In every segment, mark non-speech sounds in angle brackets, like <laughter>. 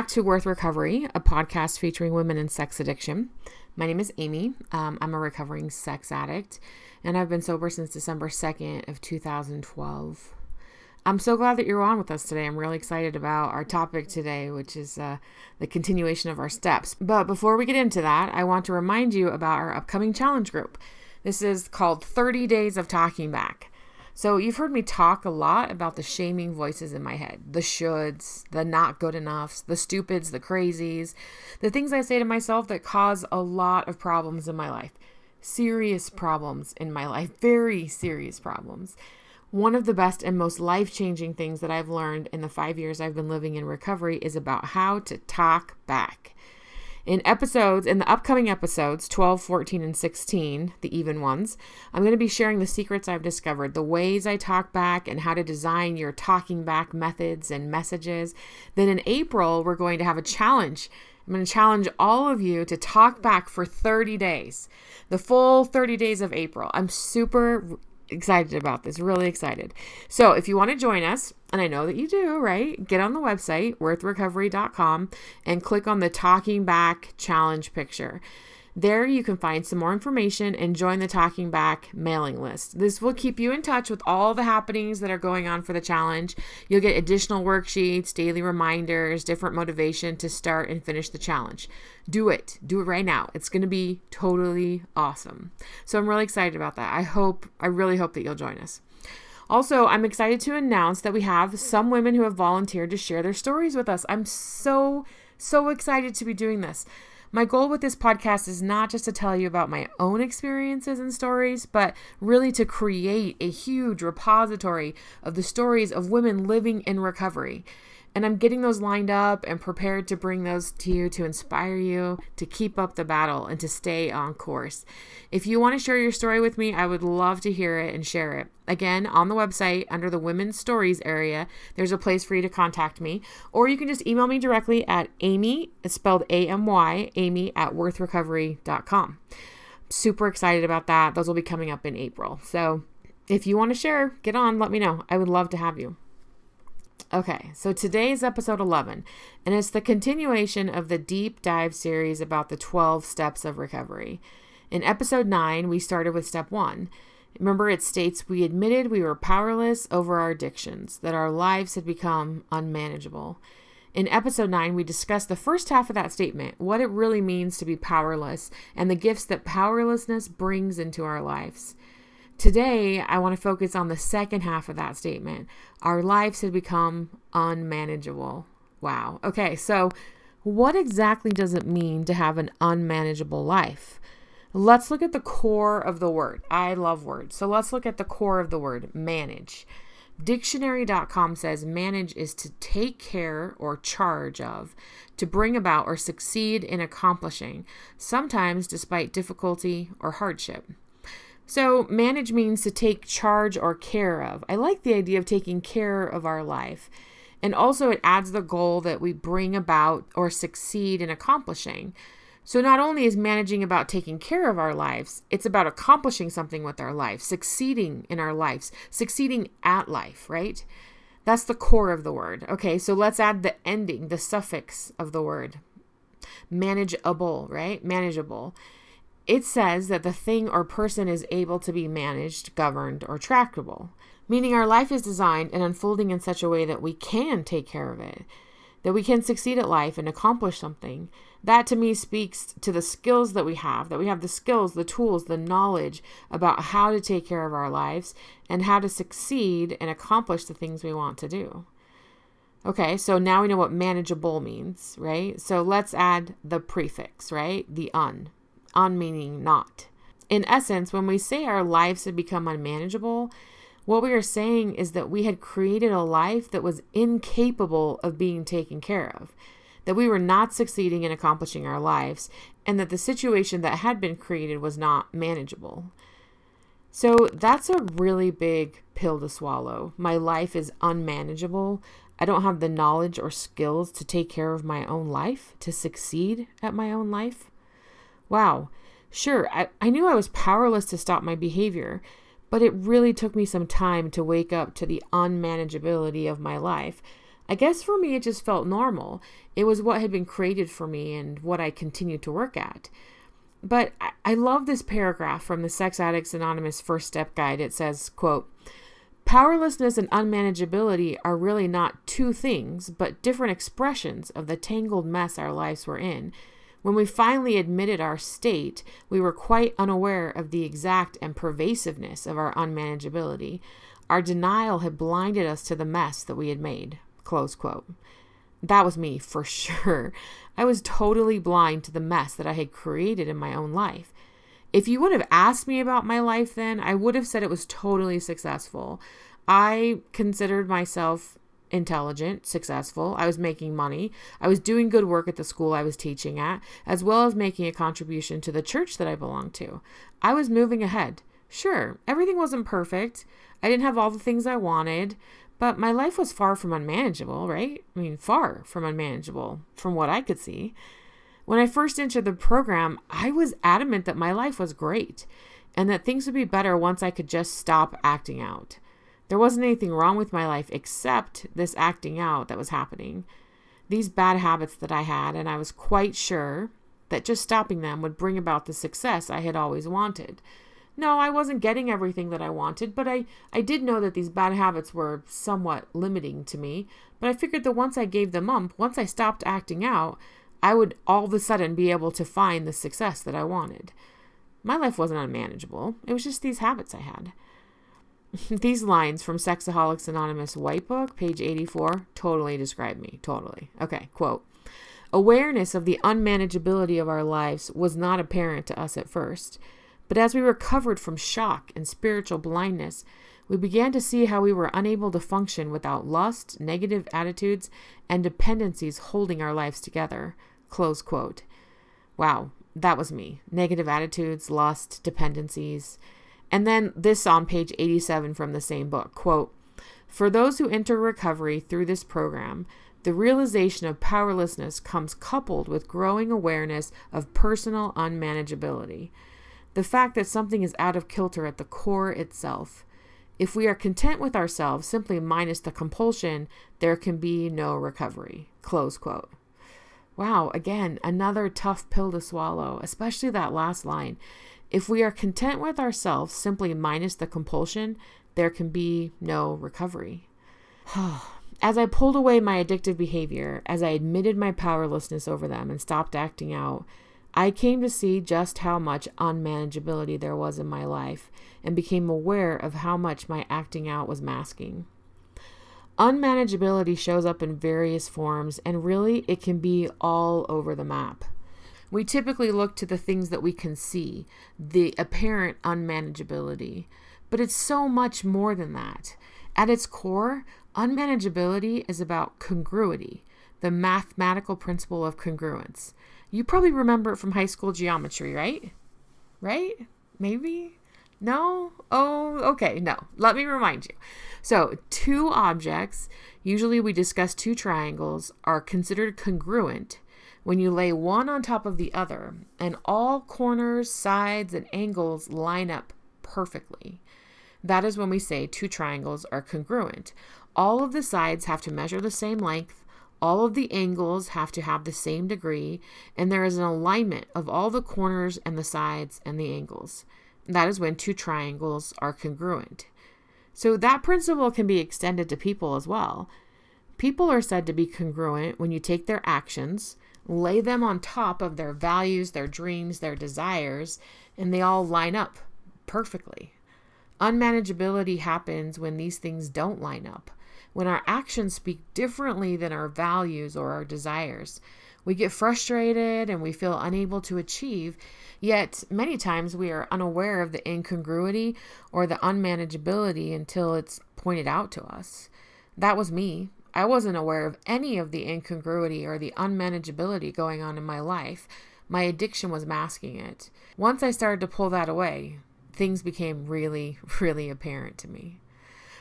Back to Worth Recovery, a podcast featuring women in sex addiction. My name is Amy. Um, I'm a recovering sex addict, and I've been sober since December 2nd of 2012. I'm so glad that you're on with us today. I'm really excited about our topic today, which is uh, the continuation of our steps. But before we get into that, I want to remind you about our upcoming challenge group. This is called 30 Days of Talking Back. So, you've heard me talk a lot about the shaming voices in my head the shoulds, the not good enoughs, the stupids, the crazies, the things I say to myself that cause a lot of problems in my life. Serious problems in my life, <laughs> very serious problems. One of the best and most life changing things that I've learned in the five years I've been living in recovery is about how to talk back. In episodes, in the upcoming episodes 12, 14, and 16, the even ones, I'm going to be sharing the secrets I've discovered, the ways I talk back, and how to design your talking back methods and messages. Then in April, we're going to have a challenge. I'm going to challenge all of you to talk back for 30 days, the full 30 days of April. I'm super excited about this, really excited. So, if you want to join us, and I know that you do, right? Get on the website, worthrecovery.com, and click on the Talking Back Challenge picture. There you can find some more information and join the Talking Back mailing list. This will keep you in touch with all the happenings that are going on for the challenge. You'll get additional worksheets, daily reminders, different motivation to start and finish the challenge. Do it. Do it right now. It's going to be totally awesome. So I'm really excited about that. I hope, I really hope that you'll join us. Also, I'm excited to announce that we have some women who have volunteered to share their stories with us. I'm so, so excited to be doing this. My goal with this podcast is not just to tell you about my own experiences and stories, but really to create a huge repository of the stories of women living in recovery. And I'm getting those lined up and prepared to bring those to you to inspire you to keep up the battle and to stay on course. If you want to share your story with me, I would love to hear it and share it. Again, on the website under the Women's Stories area, there's a place for you to contact me, or you can just email me directly at Amy, it's spelled A M Y, Amy at worthrecovery.com. Super excited about that. Those will be coming up in April. So if you want to share, get on, let me know. I would love to have you. Okay, so today is episode 11, and it's the continuation of the deep dive series about the 12 steps of recovery. In episode 9, we started with step 1. Remember, it states we admitted we were powerless over our addictions, that our lives had become unmanageable. In episode 9, we discussed the first half of that statement, what it really means to be powerless, and the gifts that powerlessness brings into our lives. Today, I want to focus on the second half of that statement. Our lives had become unmanageable. Wow. Okay, so what exactly does it mean to have an unmanageable life? Let's look at the core of the word. I love words. So let's look at the core of the word manage. Dictionary.com says manage is to take care or charge of, to bring about or succeed in accomplishing, sometimes despite difficulty or hardship. So, manage means to take charge or care of. I like the idea of taking care of our life. And also, it adds the goal that we bring about or succeed in accomplishing. So, not only is managing about taking care of our lives, it's about accomplishing something with our life, succeeding in our lives, succeeding at life, right? That's the core of the word. Okay, so let's add the ending, the suffix of the word. Manageable, right? Manageable it says that the thing or person is able to be managed, governed, or tractable, meaning our life is designed and unfolding in such a way that we can take care of it, that we can succeed at life and accomplish something. That to me speaks to the skills that we have, that we have the skills, the tools, the knowledge about how to take care of our lives and how to succeed and accomplish the things we want to do. Okay, so now we know what manageable means, right? So let's add the prefix, right? The un on meaning not. In essence, when we say our lives have become unmanageable, What we are saying is that we had created a life that was incapable of being taken care of, that we were not succeeding in accomplishing our lives, and that the situation that had been created was not manageable. So that's a really big pill to swallow. My life is unmanageable. I don't have the knowledge or skills to take care of my own life, to succeed at my own life. Wow. Sure, I, I knew I was powerless to stop my behavior, but it really took me some time to wake up to the unmanageability of my life. I guess for me, it just felt normal. It was what had been created for me and what I continued to work at. But I, I love this paragraph from the Sex Addicts Anonymous First Step Guide. It says, quote, Powerlessness and unmanageability are really not two things, but different expressions of the tangled mess our lives were in. When we finally admitted our state, we were quite unaware of the exact and pervasiveness of our unmanageability. Our denial had blinded us to the mess that we had made. Close quote. That was me, for <laughs> sure. I was totally blind to the mess that I had created in my own life. If you would have asked me about my life then, I would have said it was totally successful. I considered myself intelligent, successful. I was making money. I was doing good work at the school I was teaching at, as well as making a contribution to the church that I belonged to. I was moving ahead. Sure, everything wasn't perfect. I didn't have all the things I wanted, but my life was far from unmanageable, right? I mean, far from unmanageable from what I could see. When I first entered the program, I was adamant that my life was great and that things would be better once I could just stop acting out. There wasn't anything wrong with my life except this acting out that was happening. These bad habits that I had, and I was quite sure that just stopping them would bring about the success I had always wanted. No, I wasn't getting everything that I wanted, but I, I did know that these bad habits were somewhat limiting to me. But I figured that once I gave them up, once I stopped acting out, I would all of a sudden be able to find the success that I wanted. My life wasn't unmanageable, it was just these habits I had. <laughs> these lines from Sexaholics Anonymous White Book, page 84, totally describe me. Totally. Okay, quote Awareness of the unmanageability of our lives was not apparent to us at first, but as we recovered from shock and spiritual blindness, we began to see how we were unable to function without lust, negative attitudes, and dependencies holding our lives together. Close quote. Wow, that was me. Negative attitudes, lust, dependencies. And then this on page 87 from the same book quote, For those who enter recovery through this program, the realization of powerlessness comes coupled with growing awareness of personal unmanageability. The fact that something is out of kilter at the core itself. If we are content with ourselves, simply minus the compulsion, there can be no recovery. Close quote. Wow, again, another tough pill to swallow, especially that last line. If we are content with ourselves, simply minus the compulsion, there can be no recovery. <sighs> as I pulled away my addictive behavior, as I admitted my powerlessness over them and stopped acting out, I came to see just how much unmanageability there was in my life and became aware of how much my acting out was masking. Unmanageability shows up in various forms, and really it can be all over the map. We typically look to the things that we can see, the apparent unmanageability, but it's so much more than that. At its core, unmanageability is about congruity, the mathematical principle of congruence. You probably remember it from high school geometry, right? Right? Maybe? No? Oh, okay, no. Let me remind you. So, two objects, usually we discuss two triangles, are considered congruent when you lay one on top of the other and all corners, sides, and angles line up perfectly. That is when we say two triangles are congruent. All of the sides have to measure the same length, all of the angles have to have the same degree, and there is an alignment of all the corners and the sides and the angles. That is when two triangles are congruent. So that principle can be extended to people as well. People are said to be congruent when you take their actions, lay them on top of their values, their dreams, their desires, and they all line up perfectly. Unmanageability happens when these things don't line up, when our actions speak differently than our values or our desires. We get frustrated and we feel unable to achieve, yet many times we are unaware of the incongruity or the unmanageability until it's pointed out to us. That was me. I wasn't aware of any of the incongruity or the unmanageability going on in my life. My addiction was masking it. Once I started to pull that away, things became really, <laughs> really apparent to me.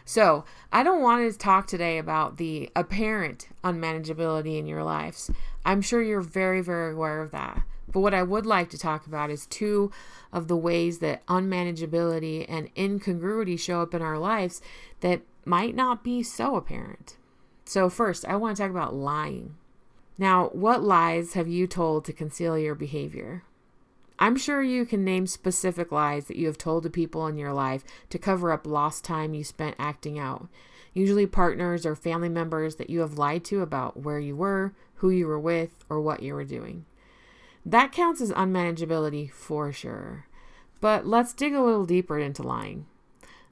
So, I don't want to talk today about the apparent unmanageability in your lives. I'm sure you're very, very aware of that. But what I would like to talk about is two of the ways that unmanageability and incongruity show up in our lives that might not be so apparent. So, first, I want to talk about lying. Now, what lies have you told to conceal your behavior? I'm sure you can name specific lies that you have told to people in your life to cover up lost time you spent acting out. Usually, partners or family members that you have lied to about where you were, who you were with, or what you were doing. That counts as unmanageability for sure. But let's dig a little deeper into lying.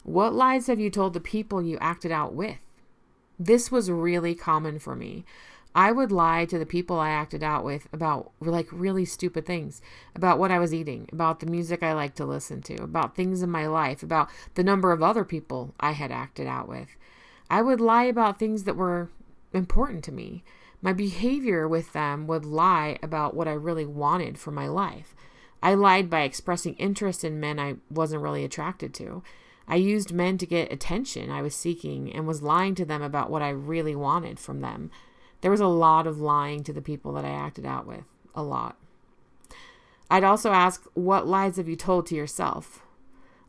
What lies have you told the people you acted out with? This was really common for me. I would lie to the people I acted out with about like really stupid things, about what I was eating, about the music I like to listen to, about things in my life, about the number of other people I had acted out with. I would lie about things that were important to me. My behavior with them would lie about what I really wanted for my life. I lied by expressing interest in men I wasn't really attracted to. I used men to get attention I was seeking and was lying to them about what I really wanted from them. There was a lot of lying to the people that I acted out with. A lot. I'd also ask, What lies have you told to yourself?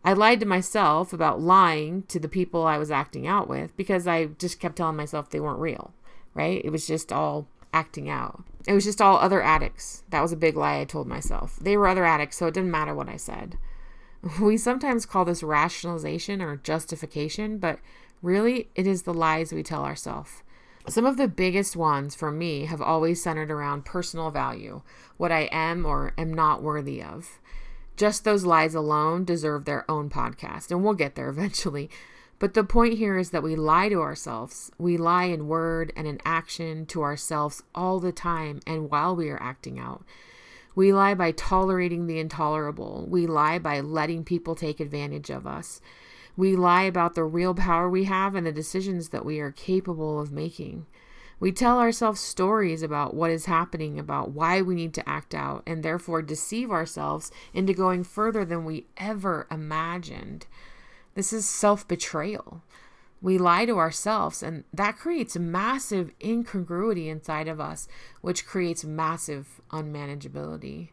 I lied to myself about lying to the people I was acting out with because I just kept telling myself they weren't real, right? It was just all acting out. It was just all other addicts. That was a big lie I told myself. They were other addicts, so it didn't matter what I said. <laughs> We sometimes call this rationalization or justification, but really it is the lies we tell ourselves. Some of the biggest ones for me have always centered around personal value, what I am or am not worthy of. Just those lies alone deserve their own podcast, and we'll get there <laughs> eventually. But the point here is that we lie to ourselves. We lie in word and in action to ourselves all the time and while we are acting out. We lie by tolerating the intolerable. We lie by letting people take advantage of us. We lie about the real power we have and the decisions that we are capable of making. We tell ourselves stories about what is happening, about why we need to act out, and therefore deceive ourselves into going further than we ever imagined. This is self betrayal. We lie to ourselves, and that creates massive incongruity inside of us, which creates massive unmanageability.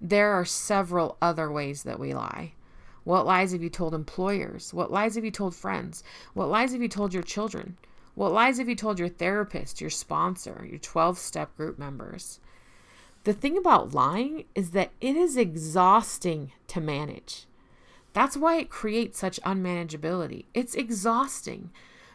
There are several other ways that we lie. What lies have you told employers? What lies have you told friends? What lies have you told your children? What lies have you told your therapist, your sponsor, your 12 step group members? The thing about lying is that it is exhausting to manage. That's why it creates such unmanageability. It's exhausting.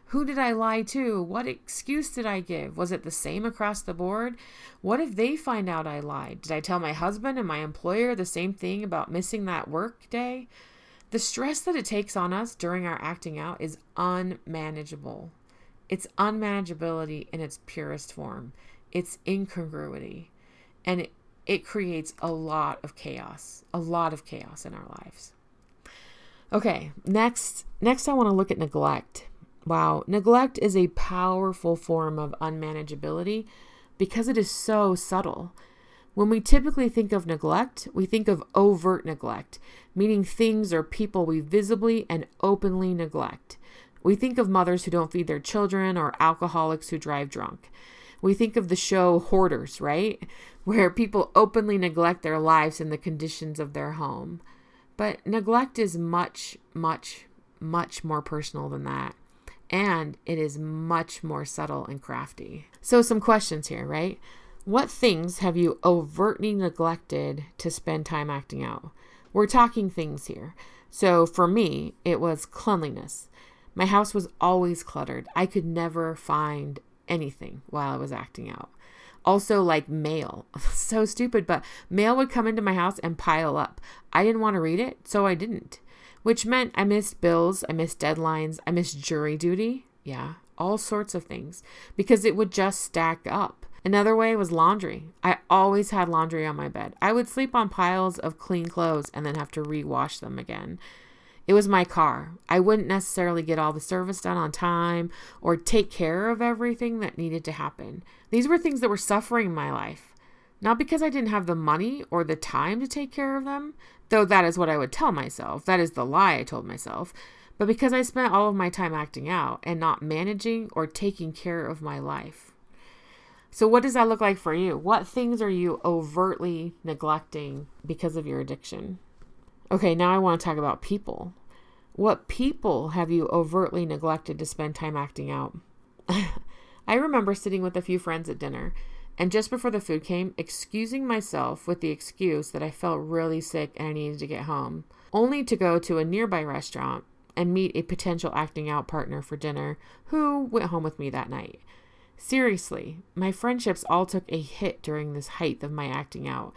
Who did I lie to? What excuse did I give? Was it the same across the board? What if they find out I lied? Did I tell my husband and my employer the same thing about missing that work day? The stress that it takes on us during our acting out is unmanageable. It's unmanageability in its purest form. It's incongruity. And it, it creates a lot of chaos, a lot of chaos in our lives. Okay, next next I want to look at neglect. Wow, neglect is a powerful form of unmanageability because it is so subtle. When we typically think of neglect, we think of overt neglect, meaning things or people we visibly and openly neglect. We think of mothers who don't feed their children or alcoholics who drive drunk. We think of the show Hoarders, right? <laughs> Where people openly neglect their lives and the conditions of their home. But neglect is much, much, much more personal than that. And it is much more subtle and crafty. So, some questions here, right? What things have you overtly neglected to spend time acting out? We're talking things here. So, for me, it was cleanliness. My house was always cluttered. I could never find anything while I was acting out. Also, like mail. <laughs> so stupid, but mail would come into my house and pile up. I didn't want to read it, so I didn't. Which meant I missed bills, I missed deadlines, I missed jury duty. Yeah, all sorts of things, because it would just stack up. Another way was laundry. I always had laundry on my bed. I would sleep on piles of clean clothes and then have to rewash them again. It was my car. I wouldn't necessarily get all the service done on time or take care of everything that needed to happen. These were things that were suffering my life. Not because I didn't have the money or the time to take care of them, though that is what I would tell myself. That is the lie I told myself. But because I spent all of my time acting out and not managing or taking care of my life. So, what does that look like for you? What things are you overtly neglecting because of your addiction? Okay, now I want to talk about people. What people have you overtly neglected to spend time acting out? <laughs> I remember sitting with a few friends at dinner, and just before the food came, excusing myself with the excuse that I felt really sick and I needed to get home, only to go to a nearby restaurant and meet a potential acting out partner for dinner who went home with me that night. Seriously, my friendships all took a hit during this height of my acting out.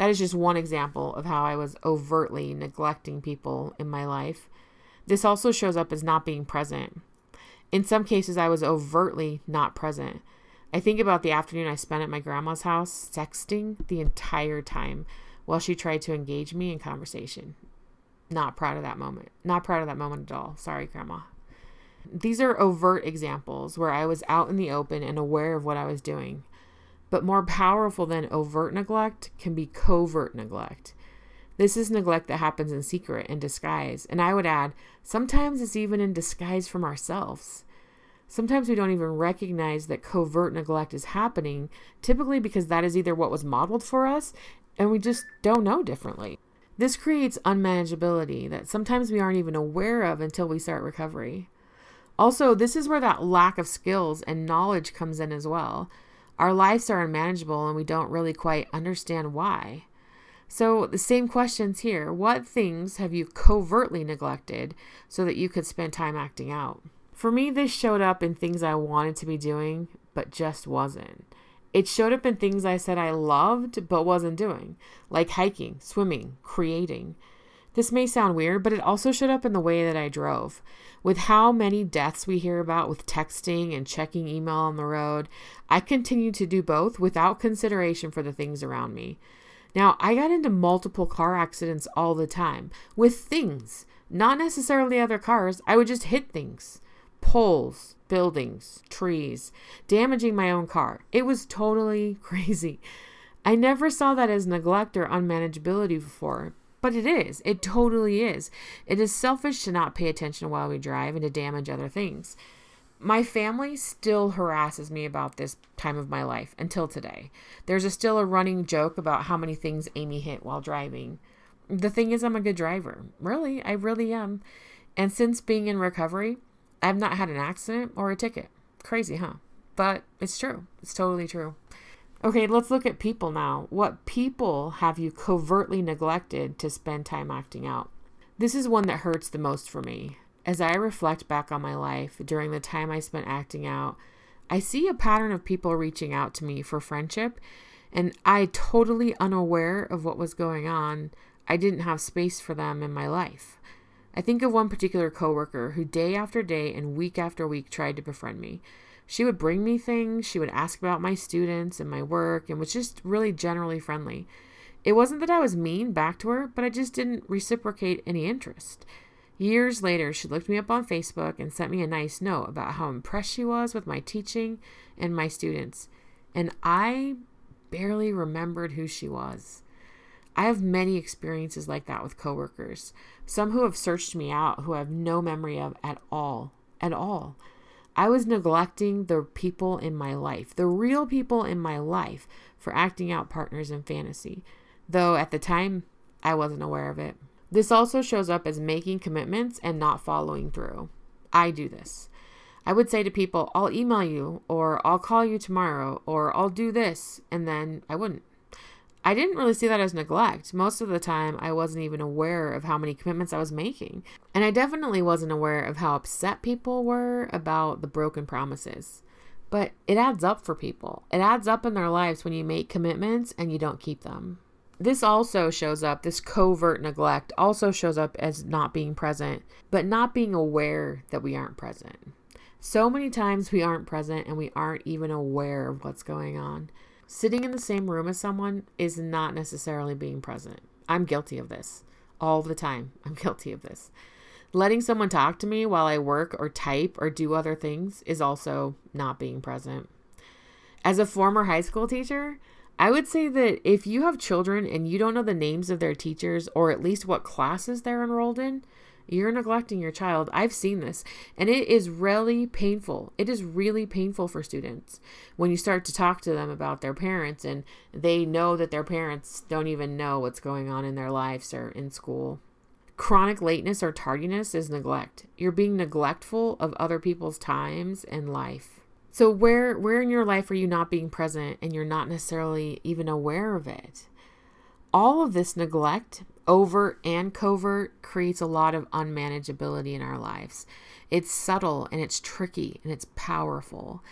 That is just one example of how I was overtly neglecting people in my life. This also shows up as not being present. In some cases, I was overtly not present. I think about the afternoon I spent at my grandma's house sexting the entire time while she tried to engage me in conversation. Not proud of that moment. Not proud of that moment at all. Sorry, Grandma. These are overt examples where I was out in the open and aware of what I was doing. But more powerful than overt neglect can be covert neglect. This is neglect that happens in secret and disguise. And I would add, sometimes it's even in disguise from ourselves. Sometimes we don't even recognize that covert neglect is happening, typically because that is either what was modeled for us and we just don't know differently. This creates unmanageability that sometimes we aren't even aware of until we start recovery. Also, this is where that lack of skills and knowledge comes in as well. Our lives are unmanageable and we don't really quite understand why. So, the same questions here. What things have you covertly neglected so that you could spend time acting out? For me, this showed up in things I wanted to be doing, but just wasn't. It showed up in things I said I loved, but wasn't doing, like hiking, swimming, creating. This may sound weird, but it also showed up in the way that I drove. With how many deaths we hear about with texting and checking email on the road, I continued to do both without consideration for the things around me. Now, I got into multiple car accidents all the time with things, not necessarily other cars. I would just hit things poles, buildings, trees, damaging my own car. It was totally <laughs> crazy. I never saw that as neglect or unmanageability before, but it is. It totally is. It is selfish to not pay attention while we drive and to damage other things. My family still harasses me about this time of my life until today. There's a, still a running joke about how many things Amy hit while driving. The thing is, I'm a good driver. Really, I really am. And since being in recovery, I've not had an accident or a ticket. Crazy, huh? But it's true. It's totally true. Okay, let's look at people now. What people have you covertly neglected to spend time acting out? This is one that hurts the most for me. As I reflect back on my life during the time I spent acting out, I see a pattern of people reaching out to me for friendship, and I, totally unaware of what was going on, I didn't have space for them in my life. I think of one particular coworker who day after day and week after week tried to befriend me. She would bring me things, she would ask about my students and my work, and was just really generally friendly. It wasn't that I was mean back to her, but I just didn't reciprocate any interest. Years later, she looked me up on Facebook and sent me a nice note about how impressed she was with my teaching and my students. And I barely remembered who she was. I have many experiences like that with coworkers, some who have searched me out who I have no memory of at all. At all. I was neglecting the people in my life, the real people in my life, for acting out partners in fantasy, though at the time I wasn't aware of it. This also shows up as making commitments and not following through. I do this. I would say to people, I'll email you, or I'll call you tomorrow, or I'll do this, and then I wouldn't. I didn't really see that as neglect. Most of the time, I wasn't even aware of how many commitments I was making. And I definitely wasn't aware of how upset people were about the broken promises. But it adds up for people. It adds up in their lives when you make commitments and you don't keep them. This also shows up, this covert neglect also shows up as not being present, but not being aware that we aren't present. So many times we aren't present and we aren't even aware of what's going on. Sitting in the same room as someone is not necessarily being present. I'm guilty of this all the time. <laughs> I'm guilty of this. Letting someone talk to me while I work or type or do other things is also not being present. As a former high school teacher, I would say that if you have children and you don't know the names of their teachers or at least what classes they're enrolled in, you're neglecting your child. I've seen this, and it is really painful. It is really painful for students when you start to talk to them about their parents and they know that their parents don't even know what's going on in their lives or in school. Chronic lateness or tardiness is neglect. You're being neglectful of other people's times and life. So where where in your life are you not being present and you're not necessarily even aware of it? All of this neglect, overt and covert, creates a lot of unmanageability in our lives. It's subtle and it's tricky and it's powerful.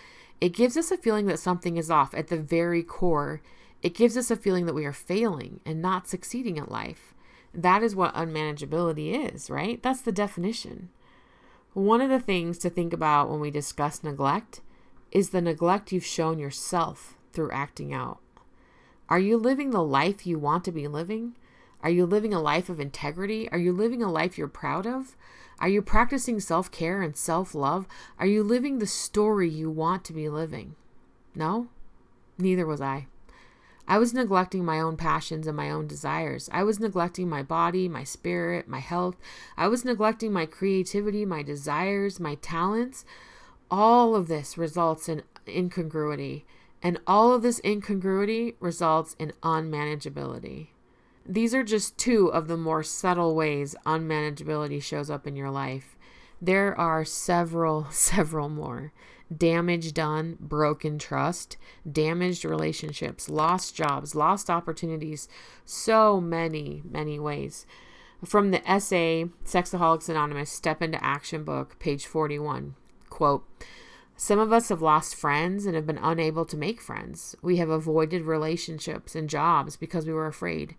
It gives us a feeling that something is off at the very core. It gives us a feeling that we are failing and not succeeding at life. That is what unmanageability is, right? That's the definition. One of the things to think about when we discuss neglect is the neglect you've shown yourself through acting out. Are you living the life you want to be living? Are you living a life of integrity? Are you living a life you're proud of? Are you practicing self care and self love? Are you living the story you want to be living? No? Neither was I. I was neglecting my own passions and my own desires. I was neglecting my body, my spirit, my health. I was neglecting my creativity, my desires, my talents. All of this results in incongruity, and all of this incongruity results in unmanageability. These are just two of the more subtle ways unmanageability shows up in your life. There are several, <laughs> several more damage done, broken trust, damaged relationships, lost jobs, lost opportunities, so many, many ways. From the SA Sexaholics Anonymous Step into Action book, page 41, quote, some of us have lost friends and have been unable to make friends. We have avoided relationships and jobs because we were afraid.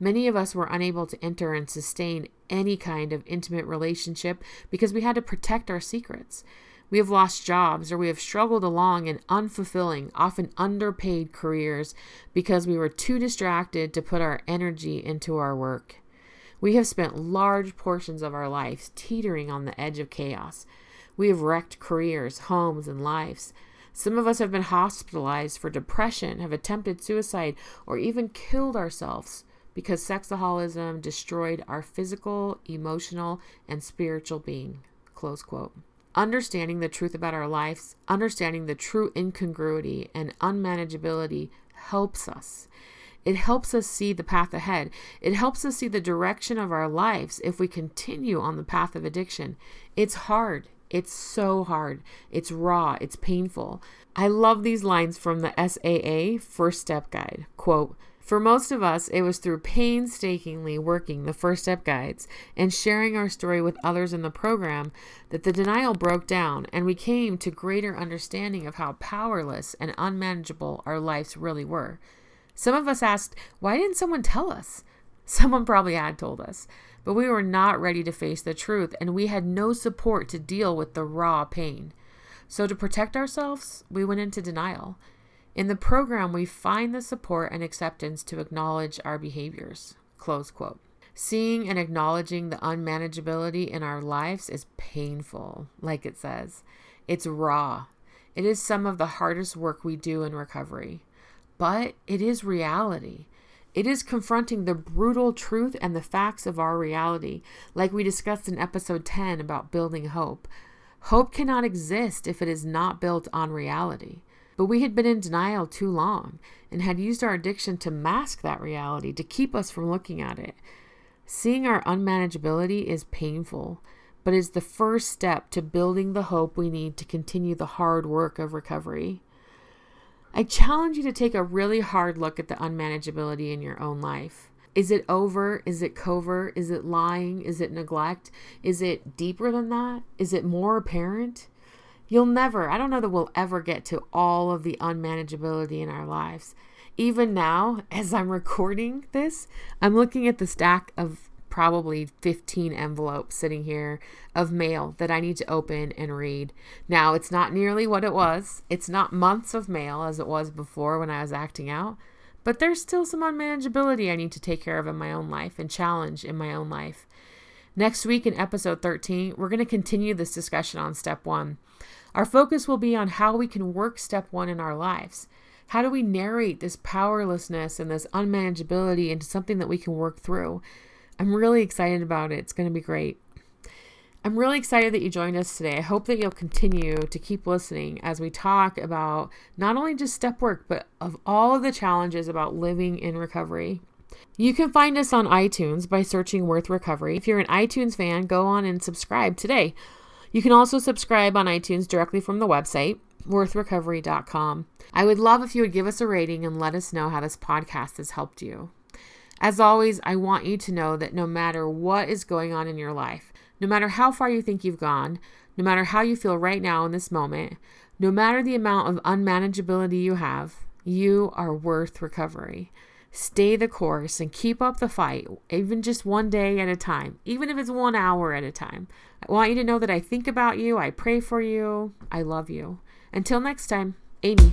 Many of us were unable to enter and sustain any kind of intimate relationship because we had to protect our secrets. We have lost jobs or we have struggled along in unfulfilling, often underpaid careers because we were too distracted to put our energy into our work. We have spent large portions of our lives teetering on the edge of chaos. We have wrecked careers, homes, and lives. Some of us have been hospitalized for depression, have attempted suicide, or even killed ourselves because sexaholism destroyed our physical, emotional, and spiritual being. Close quote understanding the truth about our lives, understanding the true incongruity and unmanageability helps us. It helps us see the path ahead. It helps us see the direction of our lives if we continue on the path of addiction. It's hard. It's so hard. It's raw. It's painful. I love these lines from the SAA First Step Guide. Quote, for most of us, it was through painstakingly working the first step guides and sharing our story with others in the program that the denial broke down and we came to greater understanding of how powerless and unmanageable our lives really were. Some of us asked, why didn't someone tell us? Someone probably had told us, but we were not ready to face the truth and we had no support to deal with the raw pain. So, to protect ourselves, we went into denial. In the program, we find the support and acceptance to acknowledge our behaviors. Close quote. Seeing and acknowledging the unmanageability in our lives is painful, like it says. It's raw. It is some of the hardest work we do in recovery, but it is reality. It is confronting the brutal truth and the facts of our reality, like we discussed in episode 10 about building hope. Hope cannot exist if it is not built on reality. But we had been in denial too long and had used our addiction to mask that reality, to keep us from looking at it. Seeing our unmanageability is painful, but is the first step to building the hope we need to continue the hard work of recovery. I challenge you to take a really hard look at the unmanageability in your own life. Is it over? Is it covert? Is it lying? Is it neglect? Is it deeper than that? Is it more apparent? You'll never, I don't know that we'll ever get to all of the unmanageability in our lives. Even now, <laughs> as I'm recording this, I'm looking at the stack of probably 15 envelopes sitting here of mail that I need to open and read. Now, it's not nearly what it was. It's not months of mail as it was before when I was acting out, but there's still some unmanageability I need to take care of in my own life and challenge in my own life. Next week in episode 13, we're going to continue this discussion on step one. Our focus will be on how we can work step one in our lives. How do we narrate this powerlessness and this unmanageability into something that we can work through? I'm really excited about it. It's going to be great. I'm really excited that you joined us today. I hope that you'll continue to keep listening as we talk about not only just step work, but of all of the challenges about living in recovery. You can find us on iTunes by searching Worth Recovery. If you're an iTunes fan, go on and subscribe today. You can also subscribe on iTunes directly from the website worthrecovery.com. I would love if you would give us a rating and let us know how this podcast has helped you. As always, I want you to know that no matter what is going on in your life, no matter how far you think you've gone, no matter how you feel right now in this moment, no matter the amount of unmanageability you have, you are worth recovery. Stay the course and keep up the fight, even just one day at a time, even if it's one hour at a time. I want you to know that I think about you, I pray for you, I love you. Until next time, Amy.